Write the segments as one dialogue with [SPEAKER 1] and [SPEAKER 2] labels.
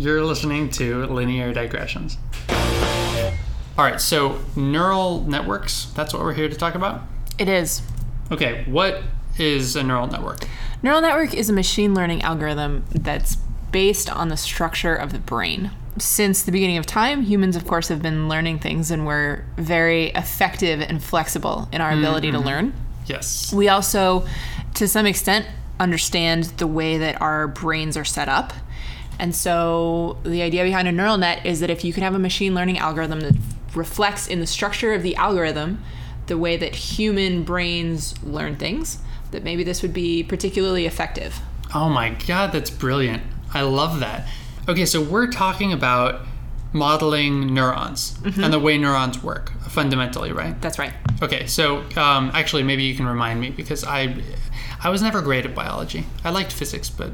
[SPEAKER 1] You're listening to Linear Digressions. All right, so neural networks, that's what we're here to talk about.
[SPEAKER 2] It is.
[SPEAKER 1] Okay, what is a neural network?
[SPEAKER 2] Neural network is a machine learning algorithm that's based on the structure of the brain. Since the beginning of time, humans, of course, have been learning things and we're very effective and flexible in our mm, ability to mm-hmm. learn.
[SPEAKER 1] Yes.
[SPEAKER 2] We also, to some extent, understand the way that our brains are set up. And so the idea behind a neural net is that if you can have a machine learning algorithm that reflects in the structure of the algorithm the way that human brains learn things, that maybe this would be particularly effective.
[SPEAKER 1] Oh my god, that's brilliant. I love that. Okay, so we're talking about modeling neurons and the way neurons work fundamentally, right?
[SPEAKER 2] That's right.
[SPEAKER 1] Okay, so um, actually, maybe you can remind me because I, I was never great at biology. I liked physics, but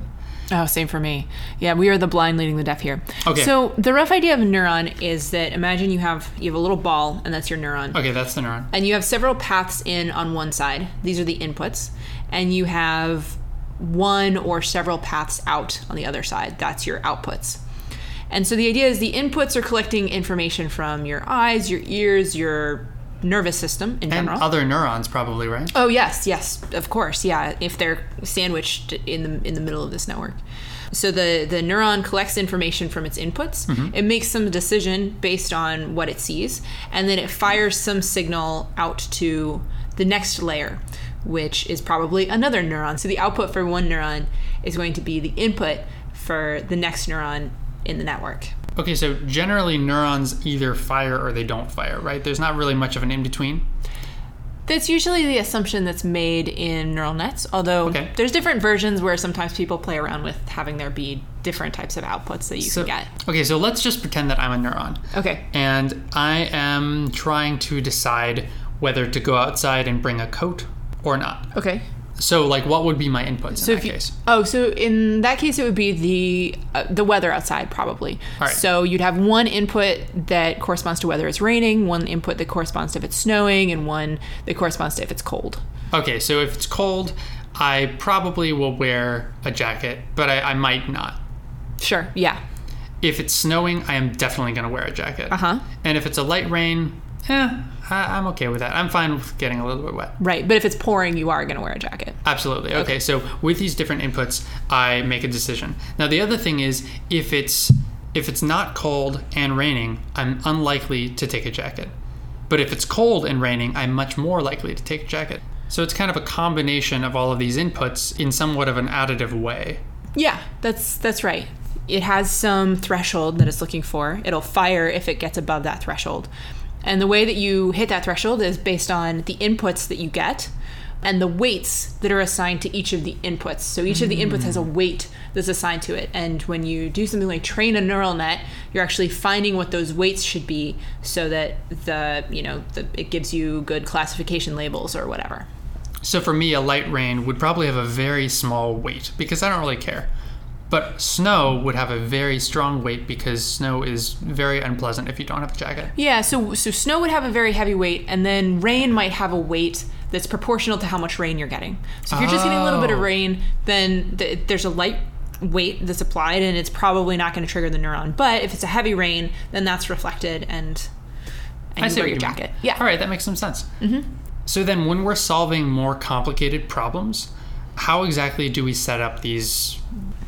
[SPEAKER 2] Oh, same for me. Yeah, we are the blind leading the deaf here.
[SPEAKER 1] Okay.
[SPEAKER 2] So the rough idea of a neuron is that imagine you have you have a little ball and that's your neuron.
[SPEAKER 1] okay, that's the neuron.
[SPEAKER 2] and you have several paths in on one side. These are the inputs, and you have one or several paths out on the other side. That's your outputs. And so the idea is the inputs are collecting information from your eyes, your ears, your nervous system in
[SPEAKER 1] And
[SPEAKER 2] general.
[SPEAKER 1] other neurons, probably, right?
[SPEAKER 2] Oh yes, yes, of course, yeah. If they're sandwiched in the in the middle of this network, so the the neuron collects information from its inputs. Mm-hmm. It makes some decision based on what it sees, and then it fires some signal out to the next layer, which is probably another neuron. So the output for one neuron is going to be the input for the next neuron in the network.
[SPEAKER 1] Okay, so generally neurons either fire or they don't fire, right? There's not really much of an in between.
[SPEAKER 2] That's usually the assumption that's made in neural nets, although
[SPEAKER 1] Okay.
[SPEAKER 2] there's different versions where sometimes people play around with having there be different types of outputs that you
[SPEAKER 1] So,
[SPEAKER 2] can get.
[SPEAKER 1] okay, so let's just pretend that I'm a neuron.
[SPEAKER 2] Okay.
[SPEAKER 1] And I am trying to decide whether to go outside and bring a coat or not.
[SPEAKER 2] Okay.
[SPEAKER 1] So, like, what would be my inputs
[SPEAKER 2] So
[SPEAKER 1] in that
[SPEAKER 2] you,
[SPEAKER 1] case?
[SPEAKER 2] oh, so in that case, it would be the uh, the weather outside probably.
[SPEAKER 1] All right.
[SPEAKER 2] So you'd have one input that corresponds to whether it's raining, one input that corresponds to if it's snowing, and one that corresponds to if it's cold.
[SPEAKER 1] Okay, so if it's cold, I probably will wear a jacket, but I, I might not.
[SPEAKER 2] Sure. Yeah.
[SPEAKER 1] If it's snowing, I am definitely going to wear a jacket.
[SPEAKER 2] Uh huh.
[SPEAKER 1] And if it's a light rain, eh, I, I'm okay with that. I'm fine with getting a little bit wet.
[SPEAKER 2] Right. But if it's pouring, you are going to wear a jacket.
[SPEAKER 1] Absolutely. Okay. so with these different inputs, I make a decision. Now the other thing is if it's if it's not cold and raining, I'm unlikely to take a jacket. But if it's cold and raining, I'm much more likely to take a jacket. So it's kind of a combination of all of these inputs in somewhat of an additive way.
[SPEAKER 2] Yeah, that's that's right. It has some threshold that it's looking for. It'll fire if it gets above that threshold. And the way that you hit that threshold is based on the inputs that you get and the weights that are assigned to each of the inputs. So each of the inputs has a mm. weight that's assigned to it. And when you do something like train a neural net, you're actually finding what those weights should be so that the, you know, the, it gives you good classification labels or whatever.
[SPEAKER 1] So for me, a light rain would probably have a very small weight because I don't really care. But snow would have a very strong weight because snow is very unpleasant if you don't have a jacket.
[SPEAKER 2] Yeah, so so snow would have a very heavy weight, and then rain might have a weight that's proportional to how much rain you're getting. So if you're just getting a little bit of
[SPEAKER 1] Oh.
[SPEAKER 2] rain, then th- there's a light weight that's applied, and it's probably not going to trigger the neuron. But if it's a heavy rain, then that's reflected, and and
[SPEAKER 1] I
[SPEAKER 2] you wear your
[SPEAKER 1] you mean.
[SPEAKER 2] jacket. Yeah.
[SPEAKER 1] All right, that makes some sense. Mm-hmm. So then, when we're solving more complicated problems, how exactly do we set up these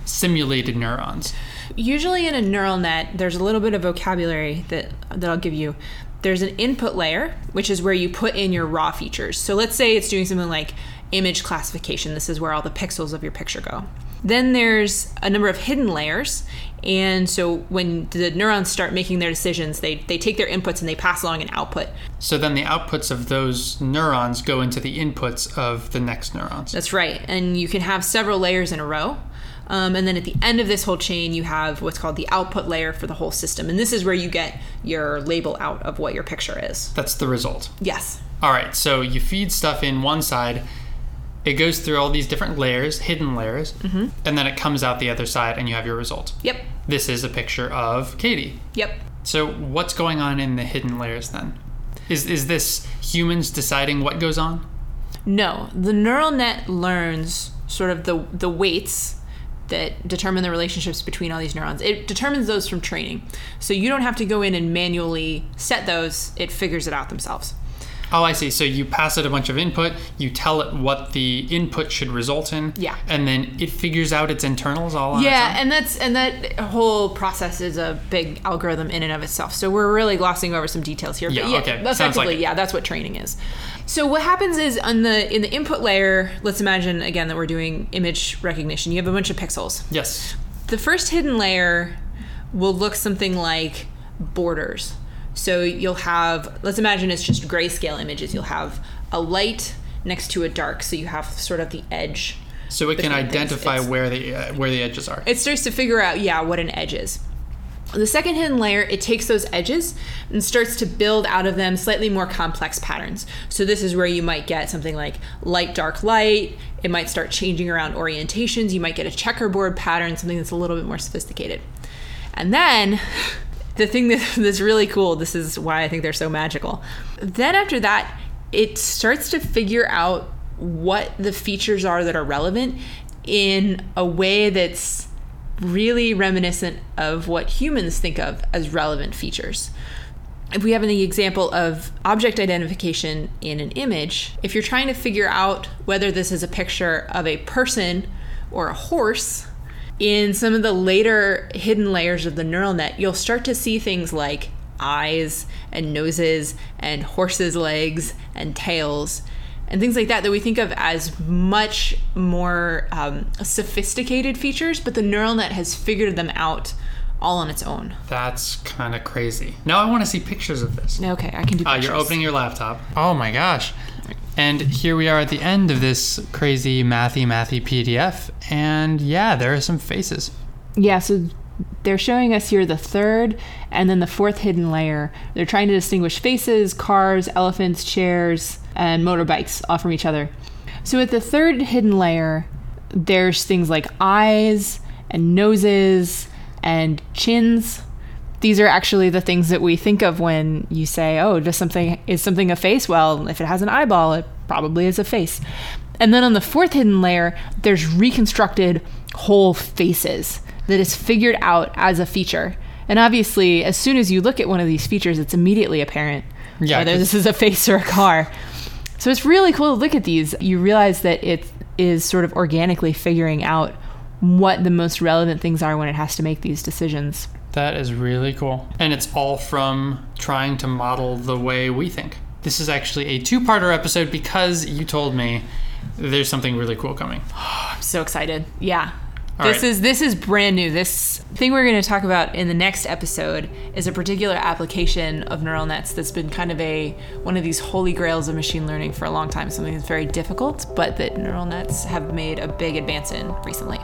[SPEAKER 1] simulated neurons?
[SPEAKER 2] Usually in a neural net, there's a little bit of vocabulary that that I'll give you. There's an input layer, which is where you put in your raw features. So let's say it's doing something like image classification. This is where all the pixels of your picture go. Then there's a number of hidden layers. And so when the neurons start making their decisions, they, they take their inputs and they pass along an output.
[SPEAKER 1] So then, the outputs of those neurons go into the inputs of the next neurons.
[SPEAKER 2] That's right. And you can have several layers in a row. Um, and then at the end of this whole chain, you have what's called the output layer for the whole system. And this is where you get your label out of what your picture is.
[SPEAKER 1] That's the result.
[SPEAKER 2] Yes.
[SPEAKER 1] All right, so you feed stuff in one side, it goes through all these different layers, hidden layers,
[SPEAKER 2] Mm-hmm.
[SPEAKER 1] and then it comes out the other side, and you have your result.
[SPEAKER 2] Yep.
[SPEAKER 1] This is a picture of Katie.
[SPEAKER 2] Yep.
[SPEAKER 1] So what's going on in the hidden layers then? Is is this humans deciding what goes on?
[SPEAKER 2] No, the neural net learns sort of the the weights that determine the relationships between all these neurons. It determines those from training. So you don't have to go in and manually set those, it figures it out themselves.
[SPEAKER 1] Oh, I see. So you pass it a bunch of input, you tell it what the input should result in.
[SPEAKER 2] Yeah.
[SPEAKER 1] And then it figures out its internals all on
[SPEAKER 2] Yeah,
[SPEAKER 1] its own.
[SPEAKER 2] and that's and that whole process is a big algorithm in and of itself. So we're really glossing over some details here.
[SPEAKER 1] Yeah,
[SPEAKER 2] but yeah,
[SPEAKER 1] okay. Sounds
[SPEAKER 2] effectively,
[SPEAKER 1] like
[SPEAKER 2] yeah, that's what training is. So what happens is on the in the input layer, let's imagine again that we're doing image recognition. You have a bunch of pixels.
[SPEAKER 1] Yes.
[SPEAKER 2] The first hidden layer will look something like borders. So you'll have, let's imagine it's just grayscale images. You'll have a light next to a dark. So you have sort of the edge.
[SPEAKER 1] So it can identify where the uh, where the edges are.
[SPEAKER 2] It starts to figure out, yeah, what an edge is. The second hidden layer, it takes those edges and starts to build out of them slightly more complex patterns. So this is where you might get something like light, dark, light. It might start changing around orientations. You might get a checkerboard pattern, something that's a little bit more sophisticated. And then the thing that, that's really cool, this is why I think they're so magical. Then after that, it starts to figure out what the features are that are relevant in a way that's really reminiscent of what humans think of as relevant features. If we have the example of object identification in an image, if you're trying to figure out whether this is a picture of a person or a horse, in some of the later hidden layers of the neural net, you'll start to see things like eyes and noses and horses' legs and tails and things like that that we think of as much more um, sophisticated features, but the neural net has figured them out all on its own.
[SPEAKER 1] That's kind of crazy. Now I want to see pictures of this.
[SPEAKER 2] Okay, I can do
[SPEAKER 1] Uh, you're opening your laptop. Oh my gosh. And here we are at the end of this crazy mathy mathy PDF. And yeah, there are some faces.
[SPEAKER 2] Yeah, so they're showing us here the third and then the fourth hidden layer. They're trying to distinguish faces, cars, elephants, chairs, and motorbikes all from each other. So at the third hidden layer, there's things like eyes and noses and chins. These are actually the things that we think of when you say, "Oh, does something is something a face?" Well, if it has an eyeball, it probably is a face. And then on the fourth hidden layer, there's reconstructed whole faces that is figured out as a feature. And obviously, as soon as you look at one of these features, it's immediately apparent
[SPEAKER 1] Yeah,
[SPEAKER 2] whether this is a face or a car. So it's really cool to look at these. You realize that it is sort of organically figuring out what the most relevant things are when it has to make these decisions.
[SPEAKER 1] That is really cool. And it's all from trying to model the way we think. This is actually a two parter episode because you told me there's something really cool coming.
[SPEAKER 2] I'm so excited. Yeah.
[SPEAKER 1] All
[SPEAKER 2] this
[SPEAKER 1] right.
[SPEAKER 2] is this is brand new. This thing we're going to talk about in the next episode is a particular application of neural nets that's been kind of a one of these holy grails of machine learning for a long time. Something that's very difficult, but that neural nets have made a big advance in recently.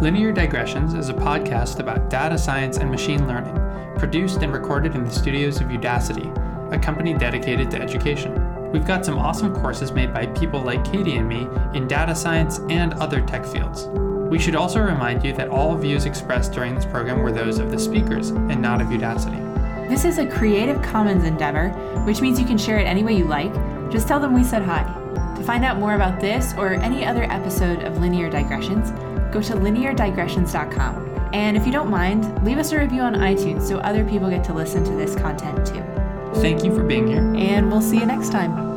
[SPEAKER 1] Linear Digressions is a podcast about data science and machine learning, produced and recorded in the studios of Udacity, a company dedicated to education. We've got some awesome courses made by people like Katie and me in data science and other tech fields. We should also remind you that all views expressed during this program were those of the speakers and not of Udacity.
[SPEAKER 2] This is a Creative Commons endeavor, which means you can share it any way you like. Just tell them we said hi. To find out more about this or any other episode of Linear Digressions, go to lineardigressions.com. And if you don't mind, leave us a review on iTunes so other people get to listen to this content too.
[SPEAKER 1] Thank you for being here.
[SPEAKER 2] And we'll see you next time.